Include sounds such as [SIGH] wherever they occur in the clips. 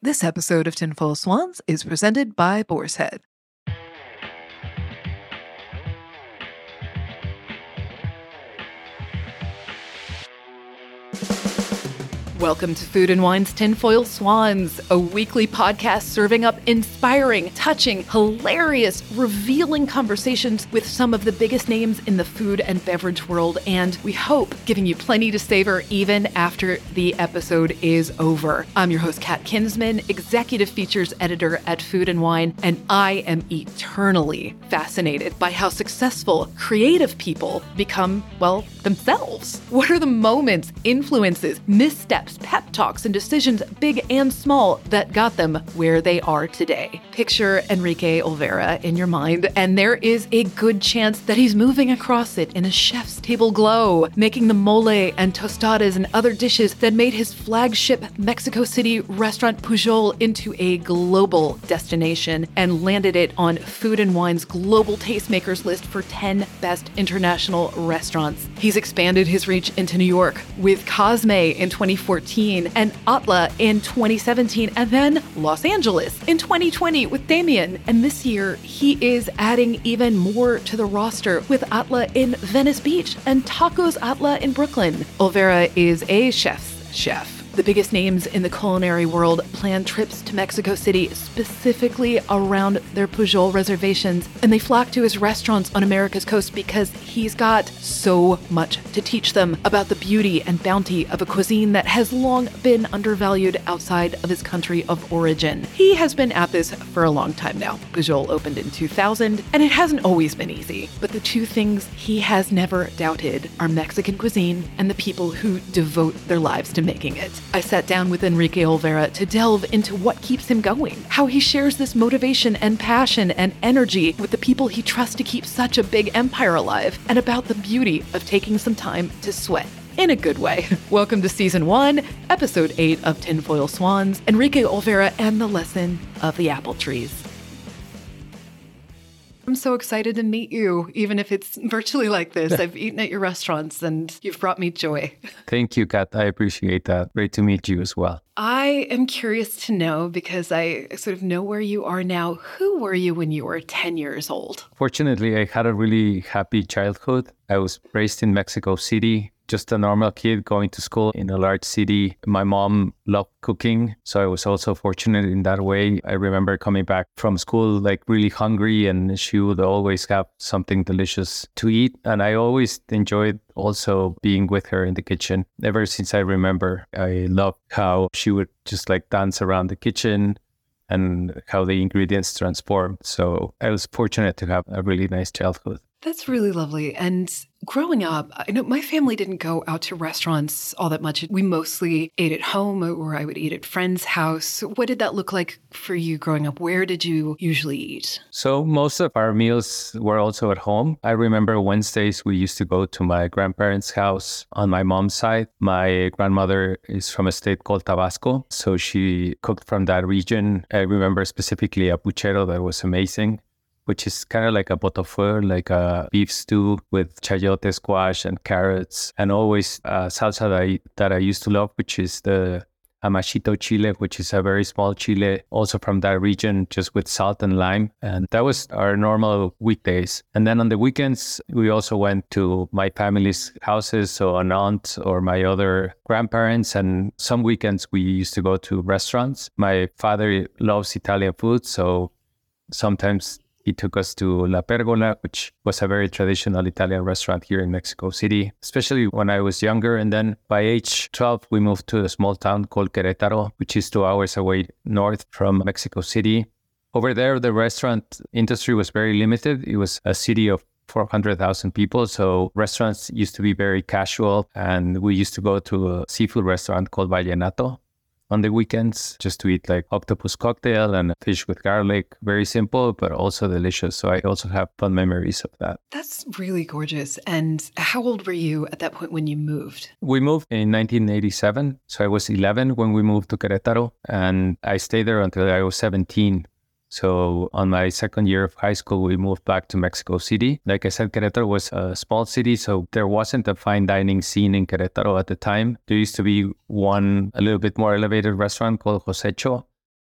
This episode of Tinfoil Swans is presented by Boar's Head. Welcome to Food and Wine's Tinfoil Swans, a weekly podcast serving up inspiring, touching, hilarious, revealing conversations with some of the biggest names in the food and beverage world, and we hope giving you plenty to savor even after the episode is over. I'm your host, Kat Kinsman, executive features editor at Food and Wine, and I am eternally fascinated by how successful, creative people become, well, themselves. What are the moments, influences, missteps, pep talks, and decisions, big and small, that got them where they are today? Picture Enrique Olvera in your mind, and there is a good chance that he's moving across it in a chef's table glow, making the mole and tostadas and other dishes that made his flagship Mexico City restaurant Pujol into a global destination and landed it on Food and Wine's global tastemakers list for 10 best international restaurants. He's expanded his reach into New York with Cosme in 2014 and Atla in 2017, and then Los Angeles in 2020 with Damian. And this year, he is adding even more to the roster with Atla in Venice Beach and Tacos Atla in Brooklyn. Olvera is a chef's chef. The biggest names in the culinary world plan trips to Mexico City specifically around their Pujol reservations, and they flock to his restaurants on America's coast because he's got so much to teach them about the beauty and bounty of a cuisine that has long been undervalued outside of his country of origin. He has been at this for a long time now. Pujol opened in 2000, and it hasn't always been easy, but the two things he has never doubted are Mexican cuisine and the people who devote their lives to making it. I sat down with Enrique Olvera to delve into what keeps him going, how he shares this motivation and passion and energy with the people he trusts to keep such a big empire alive, and about the beauty of taking some time to sweat. In a good way. [LAUGHS] Welcome to season one, episode eight of Tinfoil Swans, Enrique Olvera and the lesson of the apple trees. I'm so excited to meet you, even if it's virtually like this. I've eaten at your restaurants and you've brought me joy. [LAUGHS] Thank you, Kat. I appreciate that. Great to meet you as well. I am curious to know because I sort of know where you are now. Who were you when you were 10 years old? Fortunately, I had a really happy childhood. I was raised in Mexico City, just a normal kid going to school in a large city. My mom loved cooking, so I was also fortunate in that way. I remember coming back from school like really hungry, and she would always have something delicious to eat. And I always enjoyed also being with her in the kitchen. Ever since I remember, I loved how she would just like dance around the kitchen and how the ingredients transformed. So I was fortunate to have a really nice childhood. That's really lovely. And growing up, I know my family didn't go out to restaurants all that much. We mostly ate at home or I would eat at friends' house. What did that look like for you growing up? Where did you usually eat? So most of our meals were also at home. I remember Wednesdays we used to go to my grandparents' house on my mom's side. My grandmother is from a state called Tabasco, so she cooked from that region. I remember specifically a puchero that was amazing which is kind of like a pot-au-feu, like a beef stew with chayote squash and carrots, and always a salsa that I, that I used to love, which is the amashito chile, which is a very small chile, also from that region, just with salt and lime. And that was our normal weekdays. And then on the weekends, we also went to my family's houses, so an aunt or my other grandparents. And some weekends, we used to go to restaurants. My father loves Italian food, so sometimes he took us to La Pergola, which was a very traditional Italian restaurant here in Mexico City, especially when I was younger. And then by age 12, we moved to a small town called Querétaro, which is two hours away north from Mexico City. Over there, the restaurant industry was very limited. It was a city of 400,000 people. So restaurants used to be very casual. And we used to go to a seafood restaurant called Vallenato on the weekends just to eat like octopus cocktail and fish with garlic. Very simple, but also delicious. So I also have fun memories of that. That's really gorgeous. And how old were you at that point when you moved? We moved in 1987. So I was 11 when we moved to Querétaro and I stayed there until I was 17. So on my second year of high school, we moved back to Mexico City. Like I said, Querétaro was a small city, so there wasn't a fine dining scene in Querétaro at the time. There used to be one a little bit more elevated restaurant called Josecho,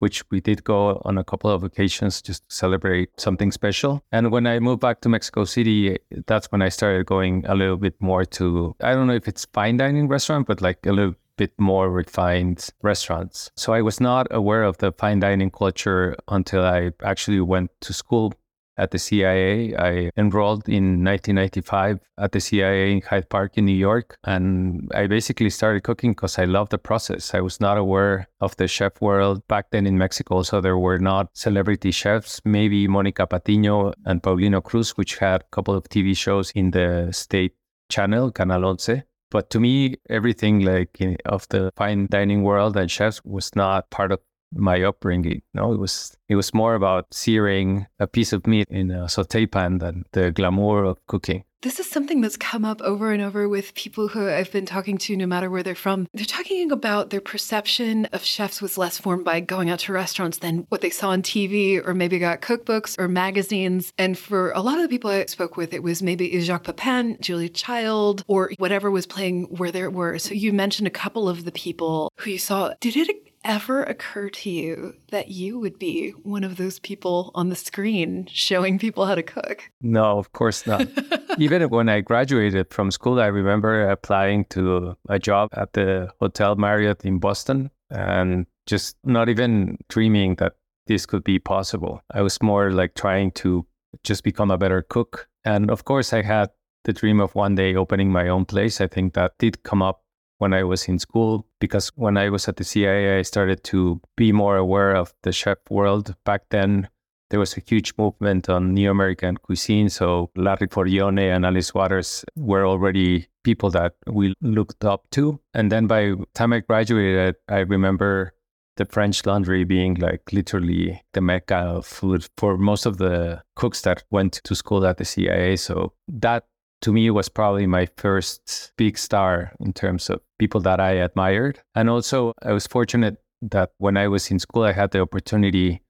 which we did go on a couple of occasions just to celebrate something special. And when I moved back to Mexico City, that's when I started going a little bit more to, I don't know if it's fine dining restaurant, but like a little bit more refined restaurants. So I was not aware of the fine dining culture until I actually went to school at the CIA. I enrolled in 1995 at the CIA in Hyde Park in New York. And I basically started cooking because I loved the process. I was not aware of the chef world back then in Mexico. So there were not celebrity chefs, maybe Monica Patiño and Paulino Cruz, which had a couple of TV shows in the state channel, Canal Once. But to me, everything like eh, of the fine dining world and chefs was not part of my upbringing. No, it was it was more about searing a piece of meat in a saute pan than the glamour of cooking. This is something that's come up over and over with people who I've been talking to, no matter where they're from. They're talking about their perception of chefs was less formed by going out to restaurants than what they saw on TV or maybe got cookbooks or magazines. And for a lot of the people I spoke with, it was maybe Jacques Pepin, Julia Child, or whatever was playing where they were. So you mentioned a couple of the people who you saw. Did it ever occur to you that you would be one of those people on the screen showing people how to cook? No, of course not. [LAUGHS] Even when I graduated from school, I remember applying to a job at the Hotel Marriott in Boston and just not even dreaming that this could be possible. I was more like trying to just become a better cook. And of course, I had the dream of one day opening my own place. I think that did come up when I was in school because when I was at the CIA, I started to be more aware of the chef world. Back then, there was a huge movement on New American cuisine. So Larry Forgione and Alice Waters were already people that we looked up to. And then by the time I graduated, I remember the French Laundry being like literally the mecca of food for most of the cooks that went to school at the CIA. So that to me was probably my first big star in terms of people that I admired. And also, I was fortunate that when I was in school, I had the opportunity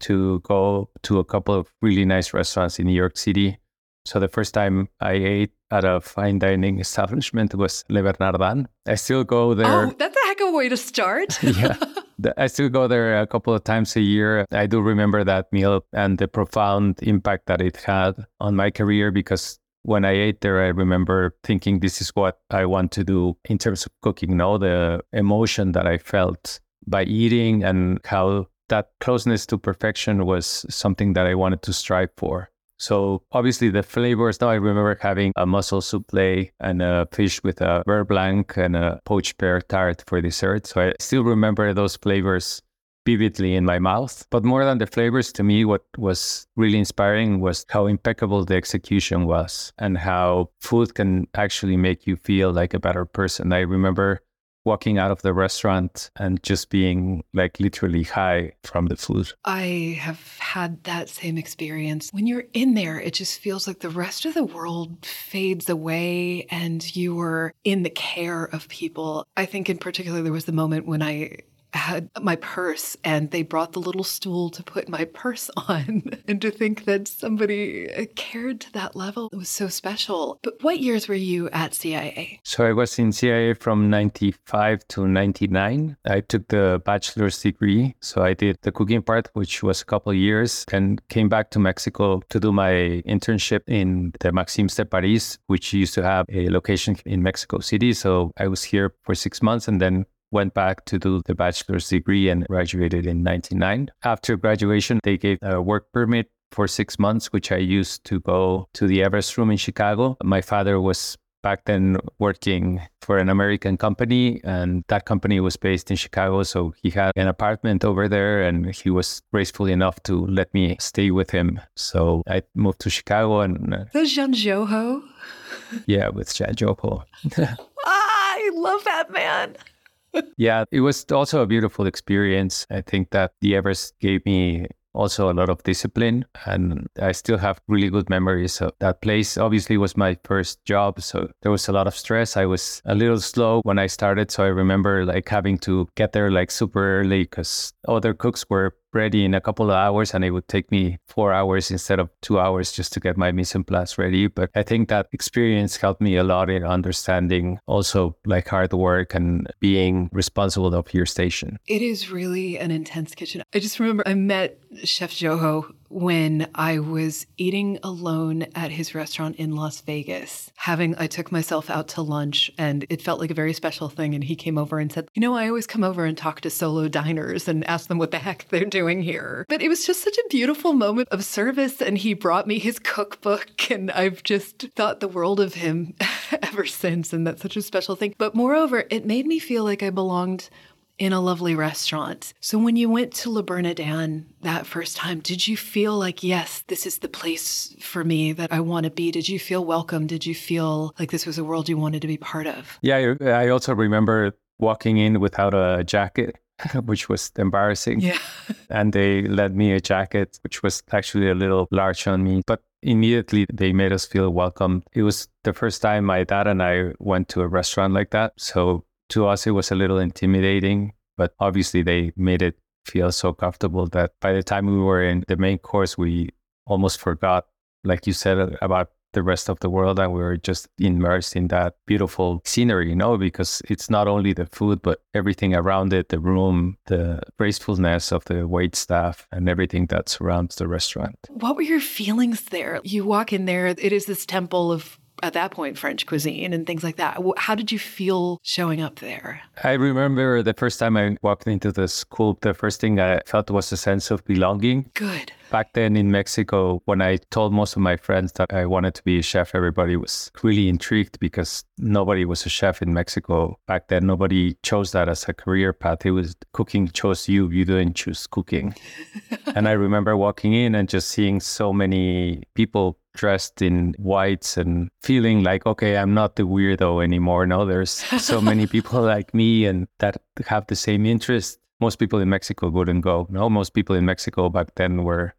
to go to a couple of really nice restaurants in New York City. So the first time I ate at a fine dining [LAUGHS] establishment was Le Bernardin. I still go there. Oh, that's a heck of a way to start. [LAUGHS] yeah. [LAUGHS] I still go there a couple of times a year. I do remember that meal and the profound impact that it had on my career because when I ate there, I remember thinking this is what I want to do in terms of cooking. No, the emotion that I felt by eating and how that closeness to perfection was something that I wanted to strive for. So obviously the flavors. Now I remember having a mussel souffle and a fish with a beurre blanc and a poached pear tart for dessert. So I still remember those flavors vividly in my mouth. But more than the flavors, to me, what was really inspiring was how impeccable the execution was and how food can actually make you feel like a better person. I remember walking out of the restaurant and just being like literally high from the food. I have had that same experience. When you're in there, it just feels like the rest of the world fades away and you are in the care of people. I think in particular there was the moment when I had my purse and they brought the little stool to put my purse [LAUGHS] on. and to think that somebody uh, cared to that level it was so special. But what years were you at CIA? So I was in CIA from 95 to 99. I took the bachelor's degree. So I did the cooking part, which was a couple years, and came back to Mexico to do my internship in the Maxims de Paris, which used to have a location in Mexico City. So I was here for six months and then went back to do the bachelor's degree and graduated in 99. After graduation, they gave a work permit for six months, which I used to go to the Everest Room in Chicago. My father was back then working for an American company, and that company was based in Chicago. So he had an apartment over there, and he was graceful enough to let me stay with him. So I moved to Chicago and. Uh, the Jean Joho? yeah, with Jean Joho. [LAUGHS] [LAUGHS] ah, I love that man yeah, it was also a beautiful experience. I think that the Everest gave me also a lot of discipline and I still have really good memories of that place. Obviously was my first job, so there was a lot of stress. I was a little slow when I started, so I remember like having to get there like super early cuz other cooks were ready in a couple of hours and it would take me four hours instead of two hours just to get my mise en place ready. But I think that experience helped me a lot in understanding also like hard work and being responsible of your station. It is really an intense kitchen. I just remember I met Chef Joho when I was eating alone at his restaurant in Las Vegas. Having, I took myself out to lunch and it felt like a very special thing. And he came over and said, You know, I always come over and talk to solo diners and ask them what the heck [LAUGHS] they're doing here. But it was just such a beautiful moment of service. And he brought me his cookbook. [LAUGHS] And I've just thought the world of him [LAUGHS] ever since. And that's such a special thing. But moreover, it made me feel like I belonged in a lovely restaurant. So when you went to Le Bernardin that first time, did you feel like, yes, this is the place for me that I want to be? Did you feel welcome? Did you feel like this was a world you wanted to be part of? Yeah, I also remember walking in without a jacket. [LAUGHS] which was embarrassing. Yeah. [LAUGHS] and they lent me a jacket, which was actually a little large on me. But immediately they made us feel welcome. It was the first time my dad and I went to a restaurant like that. So to us, it was a little intimidating, but obviously they made it feel so comfortable that by the time we were in the main course, we almost forgot, like you said, uh, about the rest of the world and we were just immersed in that beautiful scenery, you know, because it's not only the food, but everything around it, the room, the gracefulness of the wait staff and everything that surrounds the restaurant. What were your feelings there? You walk in there, it is this temple of at that point French cuisine and things like that. How did you feel showing up there? I remember the first time I walked into the school, the first thing I felt was a sense of belonging. Good. Back then in Mexico, when I told most of my friends that I wanted to be a chef, everybody was really intrigued because nobody was a chef in Mexico. Back then, nobody chose that as a career path. It was cooking chose you, you didn't choose cooking. [LAUGHS] and I remember walking in and just seeing so many people dressed in whites and feeling like, okay, I'm not the weirdo anymore. No, there's so [LAUGHS] many people like me and that have the same interest. Most people in Mexico wouldn't go. No, most people in Mexico back then were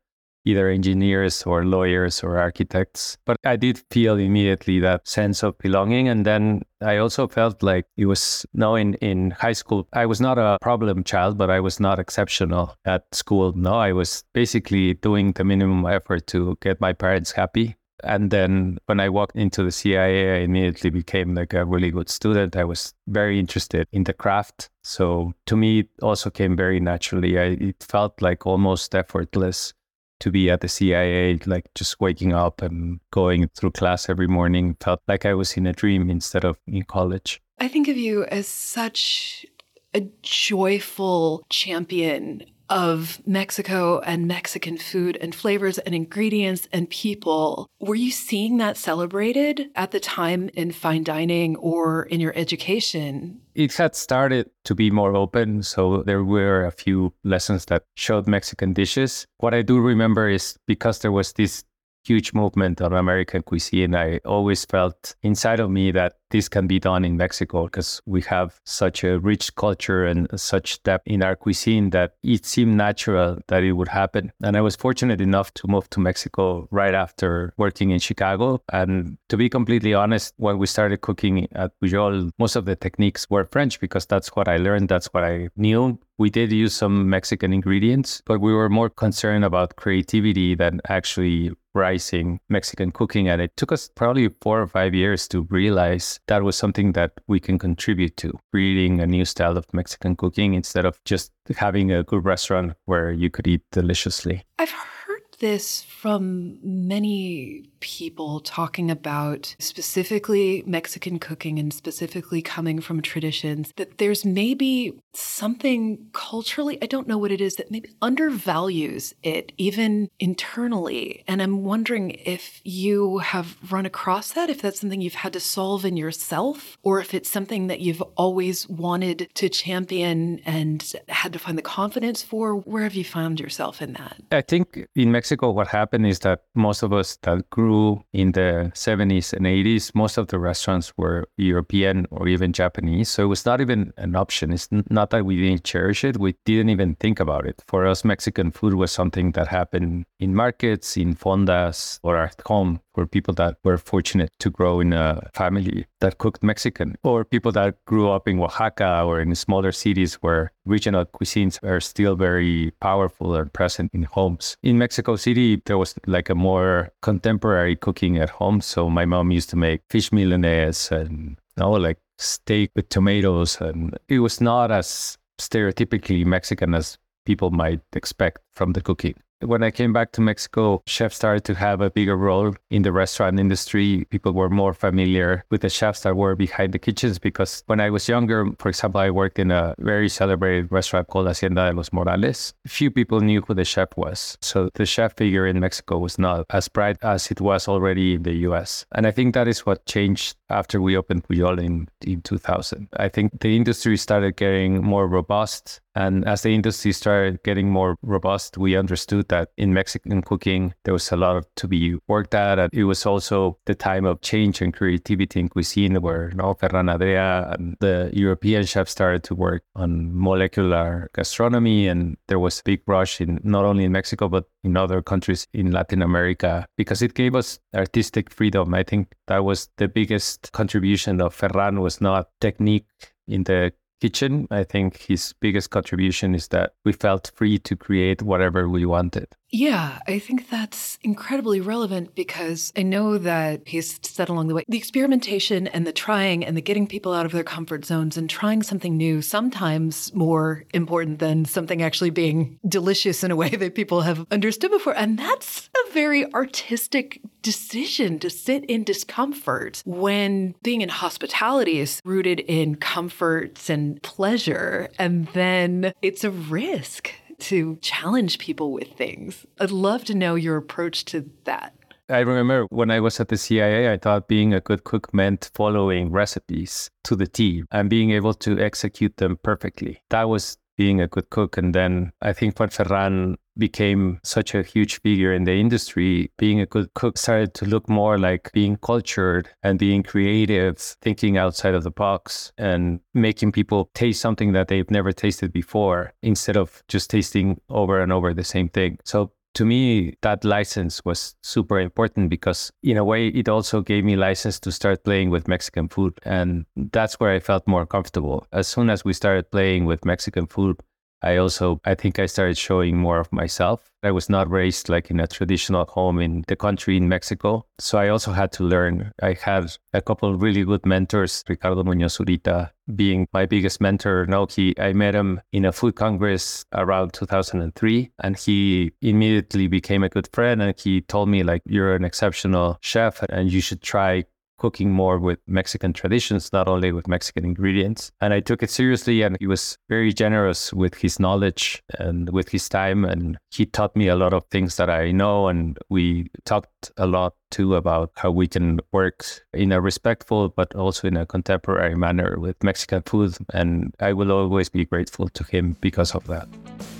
either engineers or lawyers or architects. But I did feel immediately that sense of belonging. And then I also felt like it was now in, in high school, I was not a problem child, but I was not exceptional at school. No, I was basically doing the minimum effort to get my parents happy. And then when I walked into the CIA, I immediately became like a really good student. I was very interested in the craft. So to me, it also came very naturally. I, it felt like almost effortless to be at the CIA, like just waking up and going through class every morning felt like I was in a dream instead of in college. I think of you as such a joyful champion of Mexico and Mexican food and flavors and ingredients and people. Were you seeing that celebrated at the time in fine dining or in your education? It had started to be more open. So there were a few lessons that showed Mexican dishes. What I do remember is because there was this huge movement of American cuisine, I always felt inside of me that this can be done in Mexico because we have such a rich culture and such depth in our cuisine that it seemed natural that it would happen. And I was fortunate enough to move to Mexico right after working in Chicago. And to be completely honest, when we started cooking at Pujol, most of the techniques were French because that's what I learned, that's what I knew. We did use some Mexican ingredients, but we were more concerned about creativity than actually rising Mexican cooking. And it took us probably four or five years to realize that was something that we can contribute to creating a new style of Mexican cooking instead of just having a good restaurant where you could eat deliciously. I've heard this from many people talking about specifically Mexican cooking and specifically coming from traditions that there's maybe something culturally, I don't know what it is, that maybe undervalues it even internally. And I'm wondering if you have run across that, if that's something you've had to solve in yourself, or if it's something that you've always wanted to champion and had to find the confidence for. Where have you found yourself in that? I think in Mexico, what happened is that most of us that grew in the 70s and 80s, most of the restaurants were European or even Japanese. So it was not even an option. It's not that we didn't cherish it, we didn't even think about it. For us, Mexican food was something that happened in markets, in fondas, or at home were people that were fortunate to grow in a family that cooked Mexican, or people that grew up in Oaxaca or in smaller cities where regional cuisines are still very powerful and present in homes. In Mexico City, there was like a more contemporary cooking at home. So my mom used to make fish milanese and you know, like steak with tomatoes. And it was not as stereotypically Mexican as people might expect from the cooking. When I came back to Mexico, chefs started to have a bigger role in the restaurant industry. People were more familiar with the chefs that were behind the kitchens because when I was younger, for example, I worked in a very celebrated restaurant called Hacienda de los Morales. Few people knew who the chef was. So the chef figure in Mexico was not as bright as it was already in the US. And I think that is what changed after we opened Pujol in, in 2000. I think the industry started getting more robust. And as the industry started getting more robust, we understood that in Mexican cooking, there was a lot to be worked at. And it was also the time of change and creativity in cuisine where you know, Ferran Adrià and the European chefs started to work on molecular gastronomy. And there was a big rush in not only in Mexico, but in other countries in Latin America because it gave us artistic freedom. I think that was the biggest contribution of Ferran was not technique in the kitchen. I think his biggest contribution is that we felt free to create whatever we wanted. Yeah, I think that's incredibly relevant because I know that he's said along the way the experimentation and the trying and the getting people out of their comfort zones and trying something new, sometimes more important than something actually being delicious in a way that people have understood before. And that's a very artistic decision to sit in discomfort when being in hospitality is rooted in comforts and pleasure. And then it's a risk to challenge people with things. I'd love to know your approach to that. I remember when I was at the CIA, I thought being a good cook meant following recipes to the T and being able to execute them perfectly. That was being a good cook. And then I think when Ferran became such a huge figure in the industry, being a good cook started to look more like being cultured and being creative, thinking outside of the box and making people taste something that they've never tasted before instead of just tasting over and over the same thing. So to me, that license was super important because, in a way, it also gave me license to start playing with Mexican food. And that's where I felt more comfortable. As soon as we started playing with Mexican food, I also, I think I started showing more of myself. I was not raised like in a traditional home in the country in Mexico. So I also had to learn. I had a couple really good mentors, Ricardo Muñoz Zurita being my biggest mentor. No, he, I met him in a food congress around 2003 and he immediately became a good friend. And he told me like, you're an exceptional chef and you should try cooking more with Mexican traditions, not only with Mexican ingredients. And I took it seriously, and he was very generous with his knowledge and with his time. And he taught me a lot of things that I know. And we talked a lot too about how we can work in a respectful but also in a contemporary manner with Mexican food. And I will always be grateful to him because of that.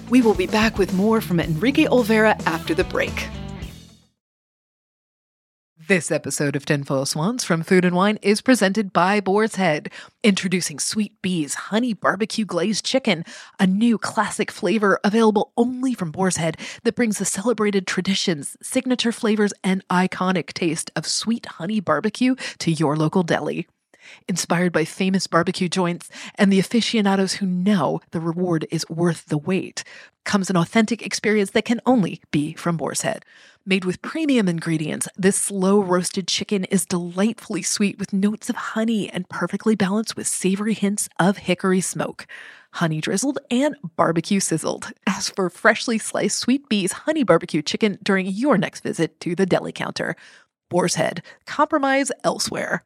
We will be back with more from Enrique Olvera after the break. This episode of Tinfoil Swans from Food and Wine is presented by Boar's Head, introducing Sweet Bee's Honey Barbecue Glazed Chicken, a new classic flavor available only from Boar's Head that brings the celebrated traditions, signature flavors, and iconic taste of sweet honey barbecue to your local deli. Inspired by famous barbecue joints and the aficionados who know the reward is worth the wait, comes an authentic experience that can only be from Boar's Head. Made with premium ingredients, this slow roasted chicken is delightfully sweet with notes of honey and perfectly balanced with savory hints of hickory smoke. Honey drizzled and barbecue sizzled. Ask for freshly sliced Sweet Bee's honey barbecue chicken during your next visit to the deli counter. Boar's Head, compromise elsewhere.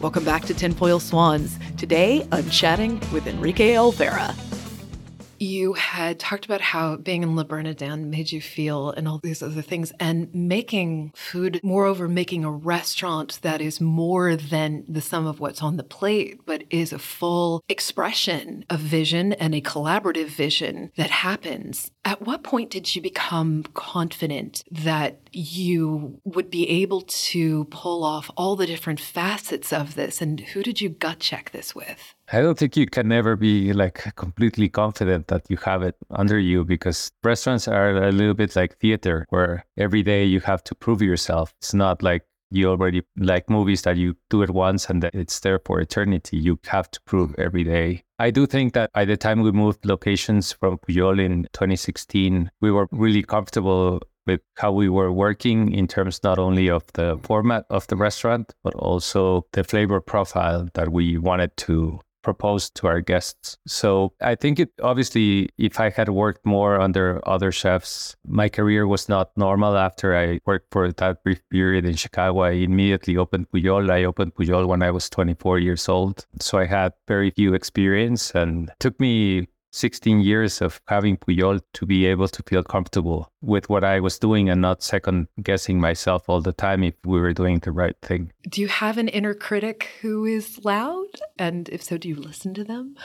Welcome back to Tinfoil Swans. Today, I'm chatting with Enrique Olvera. You had talked about how being in Le Bernardin made you feel and all these other things, and making food, moreover, making a restaurant that is more than the sum of what's on the plate, but is a full expression of vision and a collaborative vision that happens. At what point did you become confident that you would be able to pull off all the different facets of this? And who did you gut check this with? I don't think you can never be like completely confident that you have it under you because restaurants are a little bit like theater where every day you have to prove yourself. It's not like you already like movies that you do it once and it's there for eternity. You have to prove every day. I do think that by the time we moved locations from Pujol in 2016, we were really comfortable with how we were working in terms not only of the format of the restaurant, but also the flavor profile that we wanted to proposed to our guests. So I think it obviously, if I had worked more under other chefs, my career was not normal. After I worked for that brief period in Chicago, I immediately opened Pujol. I opened Pujol when I was 24 years old. So I had very few experience and took me 16 years of having Pujol to be able to feel comfortable with what I was doing and not second guessing myself all the time if we were doing the right thing. Do you have an inner critic who is loud? And if so, do you listen to them?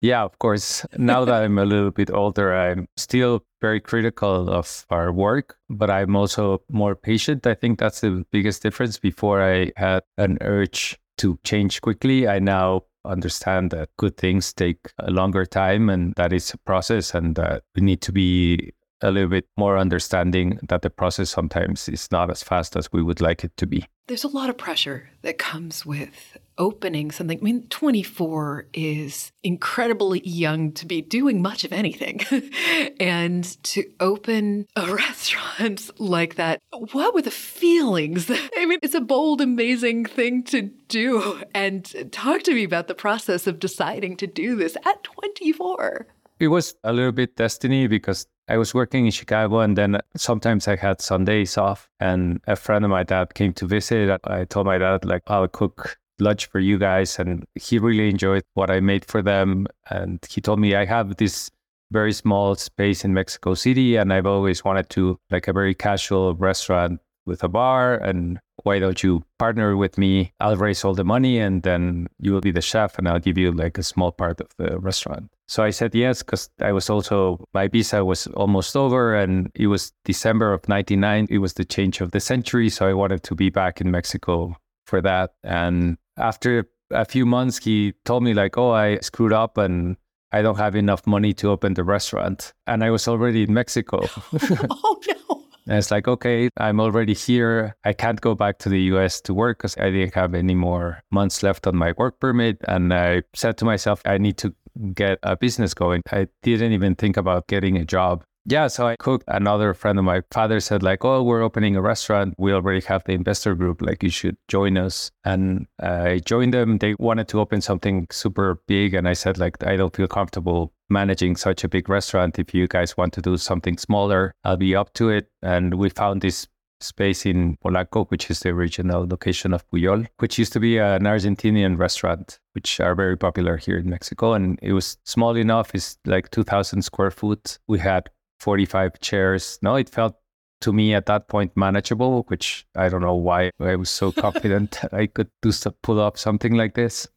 Yeah, of course. Now that I'm a little bit older, I'm still very critical of our work, but I'm also more patient. I think that's the biggest difference. Before I had an urge to change quickly, I now understand that good things take a longer time and that it's a process and that we need to be a little bit more understanding that the process sometimes is not as fast as we would like it to be. There's a lot of pressure that comes with opening something. I mean, 24 is incredibly young to be doing much of anything. [LAUGHS] and to open a [LAUGHS] restaurant like that, what were the feelings? [LAUGHS] I mean, it's a bold, amazing thing to do. And talk to me about the process of deciding to do this at 24. It was a little bit destiny because I was working in Chicago and then sometimes I had Sundays off and a friend of my dad came to visit. I told my dad like I'll cook lunch for you guys and he really enjoyed what I made for them and he told me I have this very small space in Mexico City and I've always wanted to like a very casual restaurant with a bar and why don't you partner with me? I'll raise all the money and then you will be the chef and I'll give you like a small part of the restaurant. So I said yes because I was also, my visa was almost over and it was December of 99. It was the change of the century. So I wanted to be back in Mexico for that. And after a few months, he told me like, oh, I screwed up and I don't have enough money to open the restaurant. And I was already in Mexico. [LAUGHS] oh, no. And it's like, okay, I'm already here. I can't go back to the US to work because I didn't have any more months left on my work permit. And I said to myself, I need to get a business going. I didn't even think about getting a job. Yeah, so I cooked. Another friend of my father said, like, oh, we're opening a restaurant. We already have the investor group. Like, you should join us. And I joined them. They wanted to open something super big. And I said, like, I don't feel comfortable managing such a big restaurant. If you guys want to do something smaller, I'll be up to it. And we found this space in Polanco, which is the original location of Pujol, which used to be an Argentinian restaurant, which are very popular here in Mexico. And it was small enough, it's like 2,000 square foot. We had 45 chairs. No, it felt to me at that point manageable, which I don't know why I was so confident [LAUGHS] that I could do pull up something like this.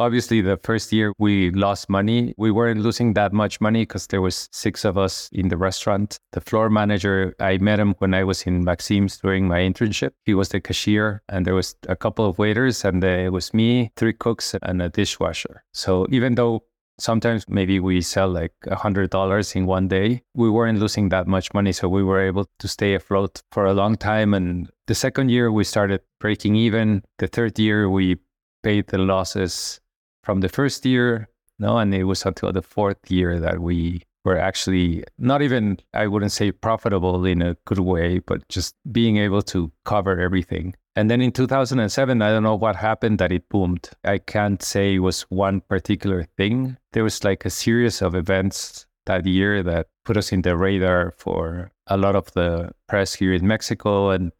Obviously, the first year we lost money. We weren't losing that much money because there was six of us in the restaurant. The floor manager, I met him when I was in Maxim's during my internship. He was the cashier, and there was a couple of waiters, and it was me, three cooks, and a dishwasher. So even though sometimes maybe we sell like a hundred dollars in one day we weren't losing that much money so we were able to stay afloat for a long time and the second year we started breaking even the third year we paid the losses from the first year, no, and it was until the fourth year that we were actually not even, I wouldn't say profitable in a good way, but just being able to cover everything. And then in 2007, I don't know what happened that it boomed. I can't say it was one particular thing. There was like a series of events that year that put us in the radar for a lot of the press here in Mexico. And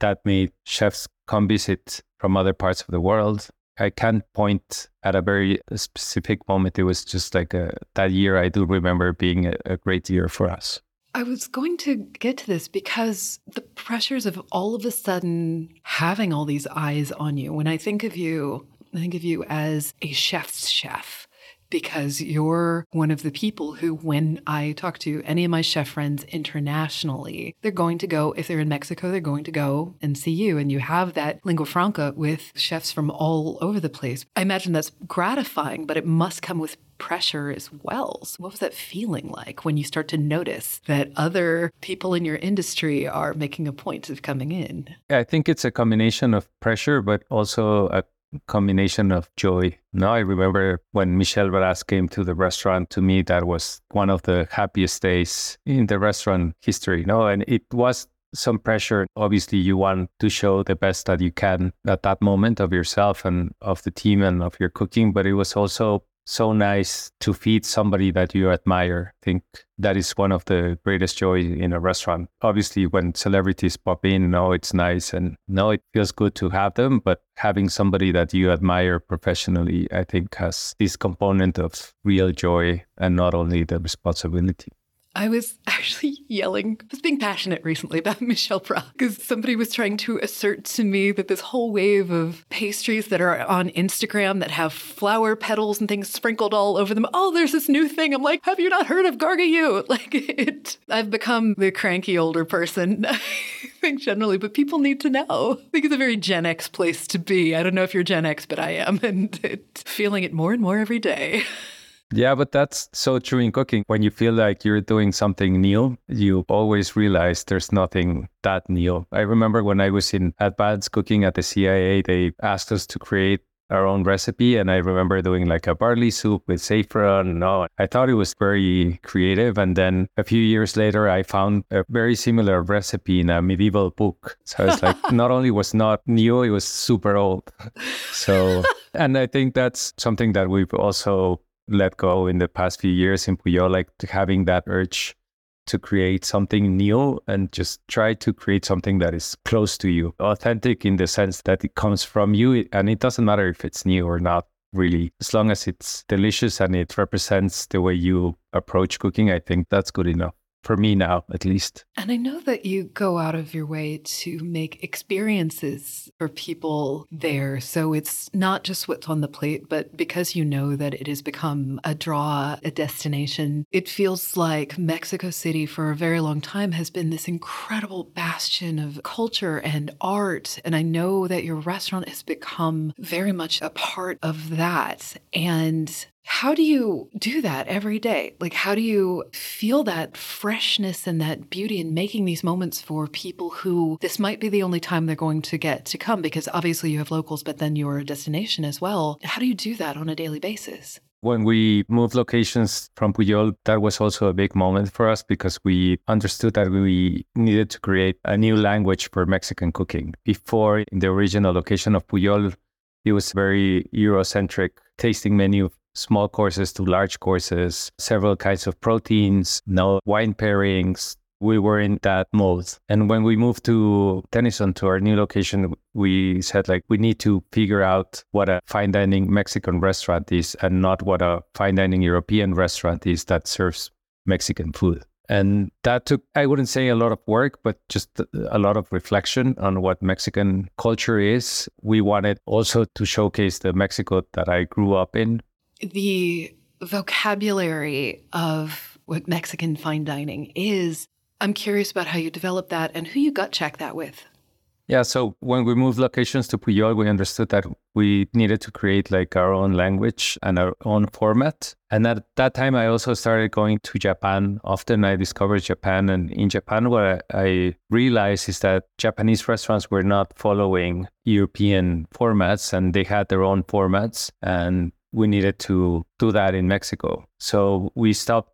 that made chefs come visit from other parts of the world I can't point at a very uh, specific moment. It was just like a, that year I do remember being a, a great year for us. I was going to get to this because the pressures of all of a sudden having all these eyes on you. When I think of you, I think of you as a chef's chef because you're one of the people who, when I talk to any of my chef friends internationally, they're going to go, if they're in Mexico, they're going to go and see you. And you have that lingua franca with chefs from all over the place. I imagine that's gratifying, but it must come with pressure as well. So what was that feeling like when you start to notice that other people in your industry are making a point of coming in? I think it's a combination of pressure, but also a combination of joy. Now I remember when Michel Bras came to the restaurant. To me, that was one of the happiest days in the restaurant history. No, and it was some pressure. Obviously, you want to show the best that you can at that moment of yourself and of the team and of your cooking. But it was also so nice to feed somebody that you admire. I think that is one of the greatest joys in a restaurant. Obviously, when celebrities pop in, no, it's nice and no, it feels good to have them. But having somebody that you admire professionally, I think has this component of real joy and not only the responsibility. I was actually yelling, I was being passionate recently about [LAUGHS] Michel Bras because somebody was trying to assert to me that this whole wave of pastries that are on Instagram that have flower petals and things sprinkled all over them. Oh, there's this new thing. I'm like, have you not heard of Gargouillou? [LAUGHS] Like it, I've become the cranky older person. [LAUGHS] I think generally, but people need to know. I think it's a very Gen X place to be. I don't know if you're Gen X, but I am, and it, feeling it more and more every day. Yeah, but that's so true in cooking. When you feel like you're doing something new, you always realize there's nothing that new. I remember when I was in advanced cooking at the CIA, they asked us to create our own recipe. And I remember doing like a barley soup with saffron. No, I thought it was very creative. And then a few years later, I found a very similar recipe in a medieval book. So it's like, [LAUGHS] not only was not new, it was super old. So, [LAUGHS] and I think that's something that we've also let go in the past few years in Pujol, like having that urge to create something new and just try to create something that is close to you, authentic in the sense that it comes from you. And it doesn't matter if it's new or not, really. As long as it's delicious and it represents the way you approach cooking, I think that's good enough for me now, at least. And I know that you go out of your way to make experiences for people there. So it's not just what's on the plate, but because you know that it has become a draw, a destination, it feels like Mexico City for a very long time has been this incredible bastion of culture and art. And I know that your restaurant has become very much a part of that. And how do you do that every day? Like, how do you feel that freshness and that beauty in making these moments for people who this might be the only time they're going to get to come? Because obviously you have locals, but then you're a destination as well. How do you do that on a daily basis? When we moved locations from Pujol, that was also a big moment for us because we understood that we needed to create a new language for Mexican cooking. Before, in the original location of Pujol, it was very Eurocentric tasting menu small courses to large courses, several kinds of proteins, no wine pairings. We were in that mode. And when we moved to Tennyson, to our new location, we said, like, we need to figure out what a fine dining Mexican restaurant is and not what a fine dining European restaurant is that serves Mexican food. And that took, I wouldn't say a lot of work, but just a lot of reflection on what Mexican culture is. We wanted also to showcase the Mexico that I grew up in, the vocabulary of what Mexican fine dining is. I'm curious about how you developed that and who you gut check that with. Yeah, so when we moved locations to Pujol, we understood that we needed to create like our own language and our own format. And at that time, I also started going to Japan. Often I discovered Japan. And in Japan, what I realized is that Japanese restaurants were not following European formats and they had their own formats. And we needed to do that in Mexico. So we stopped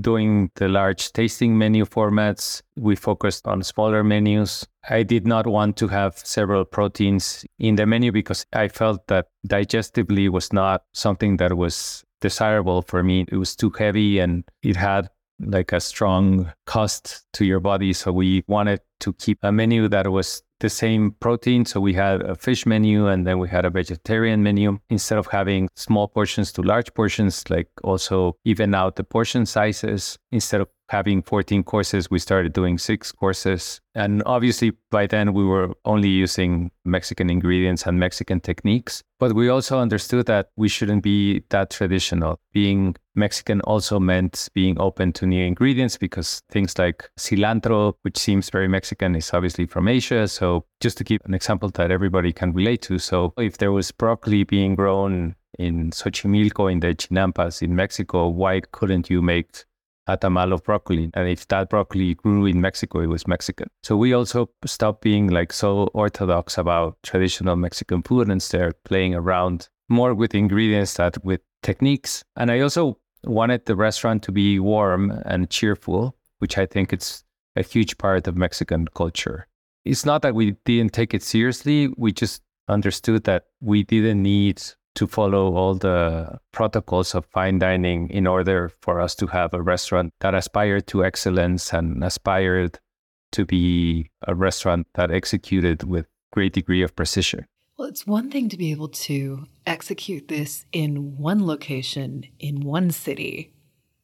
doing the large tasting menu formats. We focused on smaller menus. I did not want to have several proteins in the menu because I felt that digestively was not something that was desirable for me. It was too heavy and it had like a strong cost to your body. So we wanted to keep a menu that was the same protein. So we had a fish menu and then we had a vegetarian menu. Instead of having small portions to large portions, like also even out the portion sizes. Instead of having 14 courses, we started doing six courses. And obviously, by then, we were only using Mexican ingredients and Mexican techniques. But we also understood that we shouldn't be that traditional. Being Mexican also meant being open to new ingredients because things like cilantro, which seems very Mexican, is obviously from Asia. So, just to give an example that everybody can relate to. So, if there was broccoli being grown in Xochimilco in the Chinampas in Mexico, why couldn't you make a tamal of broccoli. And if that broccoli grew in Mexico, it was Mexican. So we also stopped being like so orthodox about traditional Mexican food and started playing around more with ingredients that with techniques. And I also wanted the restaurant to be warm and cheerful, which I think it's a huge part of Mexican culture. It's not that we didn't take it seriously, we just understood that we didn't need to follow all the protocols of fine dining in order for us to have a restaurant that aspired to excellence and aspired to be a restaurant that executed with great degree of precision. Well, it's one thing to be able to execute this in one location in one city,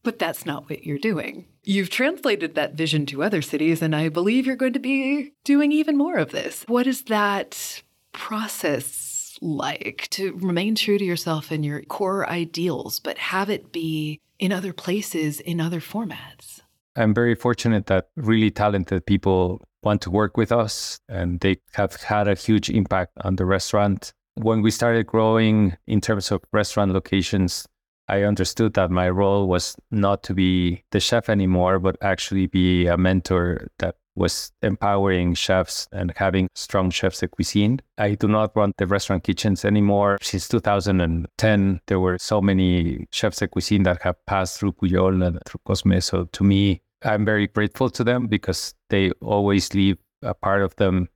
but that's not what you're doing. You've translated that vision to other cities, and I believe you're going to be doing even more of this. What is that process like to remain true to yourself and your core ideals, but have it be in other places, in other formats? I'm very fortunate that really talented people want to work with us and they have had a huge impact on the restaurant. When we started growing in terms of restaurant locations, I understood that my role was not to be the chef anymore, but actually be a mentor that was empowering chefs and having strong chefs de cuisine. I do not run the restaurant kitchens anymore. Since 2010, there were so many chefs de cuisine that have passed through Pujol and through Cosme. So to me, I'm very grateful to them because they always leave a part of them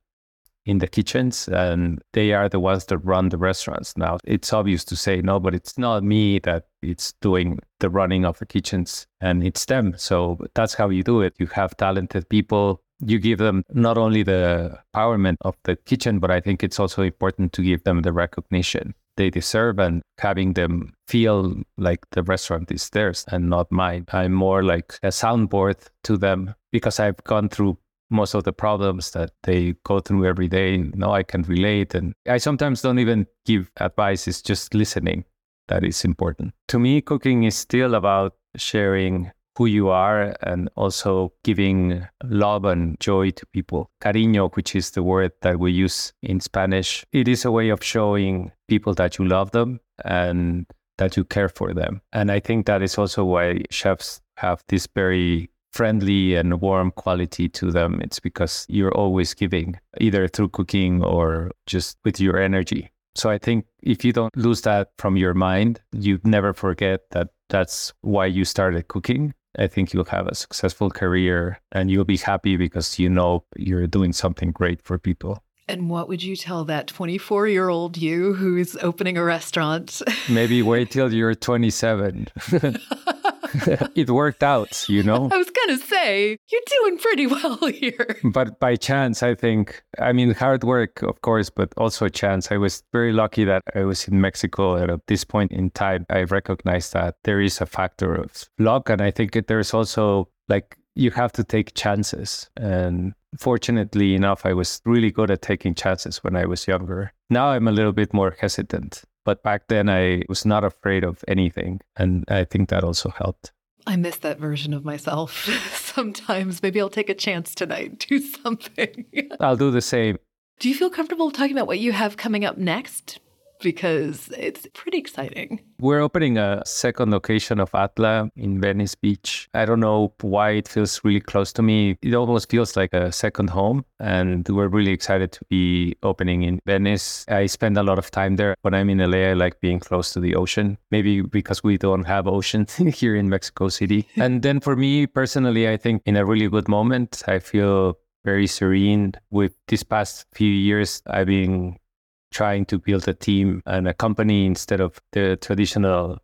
in the kitchens and they are the ones that run the restaurants now it's obvious to say no but it's not me that it's doing the running of the kitchens and it's them so that's how you do it you have talented people you give them not only the empowerment of the kitchen, but I think it's also important to give them the recognition they deserve and having them feel like the restaurant is theirs and not mine. I'm more like a soundboard to them because I've gone through most of the problems that they go through every day. Now I can relate. And I sometimes don't even give advice, it's just listening that is important. To me, cooking is still about sharing who you are and also giving love and joy to people. Cariño, which is the word that we use in Spanish, it is a way of showing people that you love them and that you care for them. And I think that is also why chefs have this very friendly and warm quality to them. It's because you're always giving, either through cooking or just with your energy. So I think if you don't lose that from your mind, you never forget that that's why you started cooking I think you'll have a successful career and you'll be happy because you know you're doing something great for people. And what would you tell that 24 year old you who's opening a restaurant? Maybe wait till you're 27. [LAUGHS] [LAUGHS] [LAUGHS] it worked out, you know? I was going to say, you're doing pretty well [LAUGHS] here. But by chance, I think, I mean, hard work, of course, but also chance. I was very lucky that I was in Mexico at this point in time. I recognized that there is a factor of luck. And I think there's also like, you have to take chances. And fortunately enough, I was really good at taking chances when I was younger. Now I'm a little bit more hesitant. But back then, I was not afraid of anything. And I think that also helped. I miss that version of myself [LAUGHS] sometimes. Maybe I'll take a chance tonight, [LAUGHS] do something. I'll do the same. Do you feel comfortable talking about what you have coming up next? Because it's pretty exciting. We're opening a second location of Atla in Venice Beach. I don't know why it feels really close to me. It almost feels like a second home. And we're really excited to be opening in Venice. I spend a lot of time there. When I'm in LA, I like being close to the ocean, maybe because we don't have ocean [LAUGHS] here in Mexico City. and then for me personally, I think in a really good moment, I feel very serene. With these past few years, I've been trying to build a team and a company instead of the traditional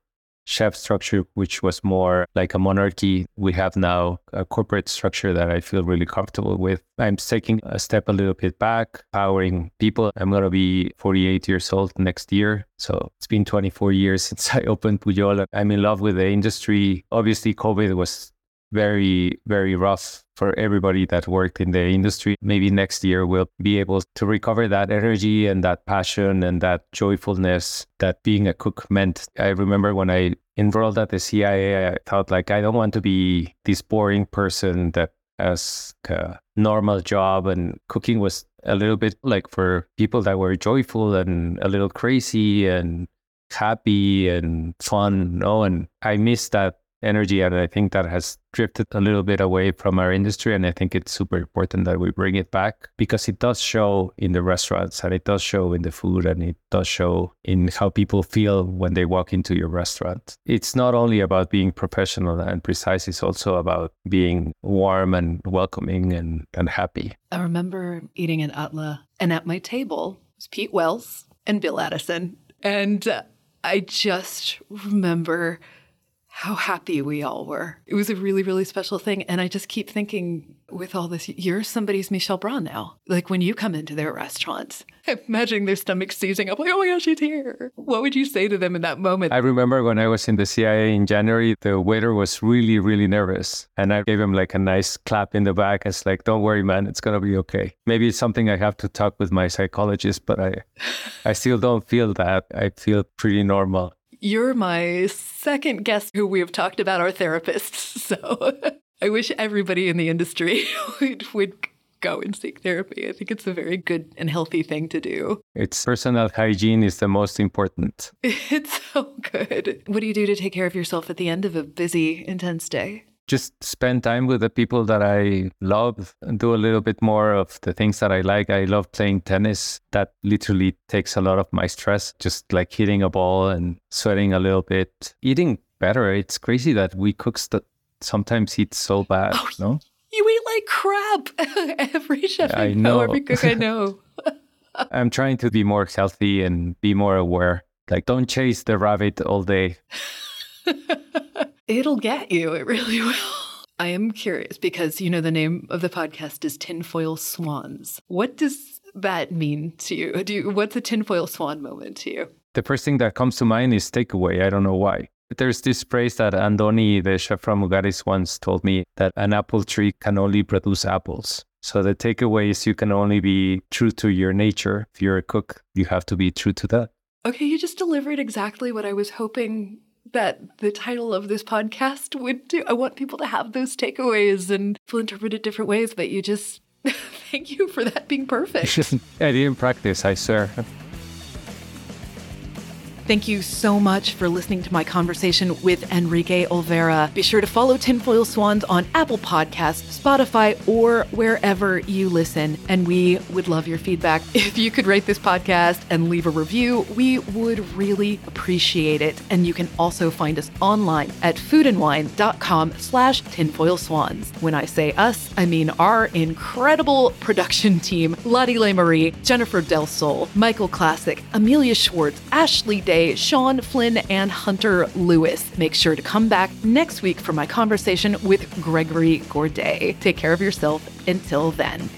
chef structure, which was more like a monarchy. We have now a corporate structure that I feel really comfortable with. I'm taking a step a little bit back, powering people. I'm going to be 48 years old next year. So it's been 24 years [LAUGHS] since I opened Pujol. I'm in love with the industry. Obviously, COVID was very, very rough for everybody that worked in the industry. Maybe next year we'll be able to recover that energy and that passion and that joyfulness that being a cook meant. I remember when I enrolled at the CIA, I thought like I don't want to be this boring person that has a normal job and cooking was a little bit like for people that were joyful and a little crazy and happy and fun, no? And I miss that energy. And I think that has drifted a little bit away from our industry. And I think it's super important that we bring it back because it does show in the restaurants and it does show in the food and it does show in how people feel when they walk into your restaurant. It's not only about being professional and precise, it's also about being warm and welcoming and, and happy. I remember eating in Atla and at my table was Pete Wells and Bill Addison. And I just remember how happy we all were. It was a really, really special thing. And I just keep thinking with all this, you're somebody's Michel Bras now. Like when you come into their restaurants, [LAUGHS] I'm imagining their stomachs seizing up, like, oh my gosh, she's here. What would you say to them in that moment? I remember when I was in the CIA in January, the waiter was really, really nervous. And I gave him like a nice clap in the back. It's like, don't worry, man, it's going to be okay. Maybe it's something I have to talk with my psychologist, but I, I still don't feel that. I feel pretty normal. You're my second guest who we have talked about our therapists. [LAUGHS] So I wish everybody in the industry [LAUGHS] would, would go and seek therapy. I think it's a very good and healthy thing to do. It's personal hygiene is the most important. [LAUGHS] It's so good. What do you do to take care of yourself at the end of a busy, intense day? Just spend time with the people that I love and do a little bit more of the things that I like. I love playing tennis. That literally takes a lot of my stress, just like hitting a ball and sweating a little bit. Eating better. It's crazy that we cooks that sometimes eat so bad, oh, no? You eat like crap. [LAUGHS] every chef I, I know, know, every cook I know. [LAUGHS] [LAUGHS] I'm trying to be more healthy and be more aware. Like, don't chase the rabbit all day. It'll get you. It really [LAUGHS] will. I am curious because you know the name of the podcast is Tinfoil Swans. What does that mean to you? Do you, what's a tinfoil swan moment to you? The first thing that comes to mind is takeaway. I don't know why. There's this phrase that Andoni, the chef from Mugaritz, once told me that an apple tree can only produce apples. So the takeaway is you can only be true to your nature. If you're a cook, you have to be true to that. Okay, you just delivered exactly what I was hoping that the title of this podcast would do. I want people to have those takeaways and people interpret it different ways, but you just [LAUGHS] thank you for that being perfect. [LAUGHS] I didn't practice, I swear. Thank you so much for listening to my conversation with Enrique Olvera. Be sure to follow Tinfoil Swans on Apple Podcasts, Spotify, or wherever you listen. And we would love your feedback. [LAUGHS] If you could rate this podcast and leave a review, we would really appreciate it. And you can also find us online at foodandwine.com slash tinfoil swans. When I say us, I mean our incredible production team, Lottie Le Marie, Jennifer Del Sol, Michael Classic, Amelia Schwartz, Ashley Day, Sean Flynn, and Hunter Lewis. Make sure to come back next week for my conversation with Gregory Gourdet. Take care of yourself until then.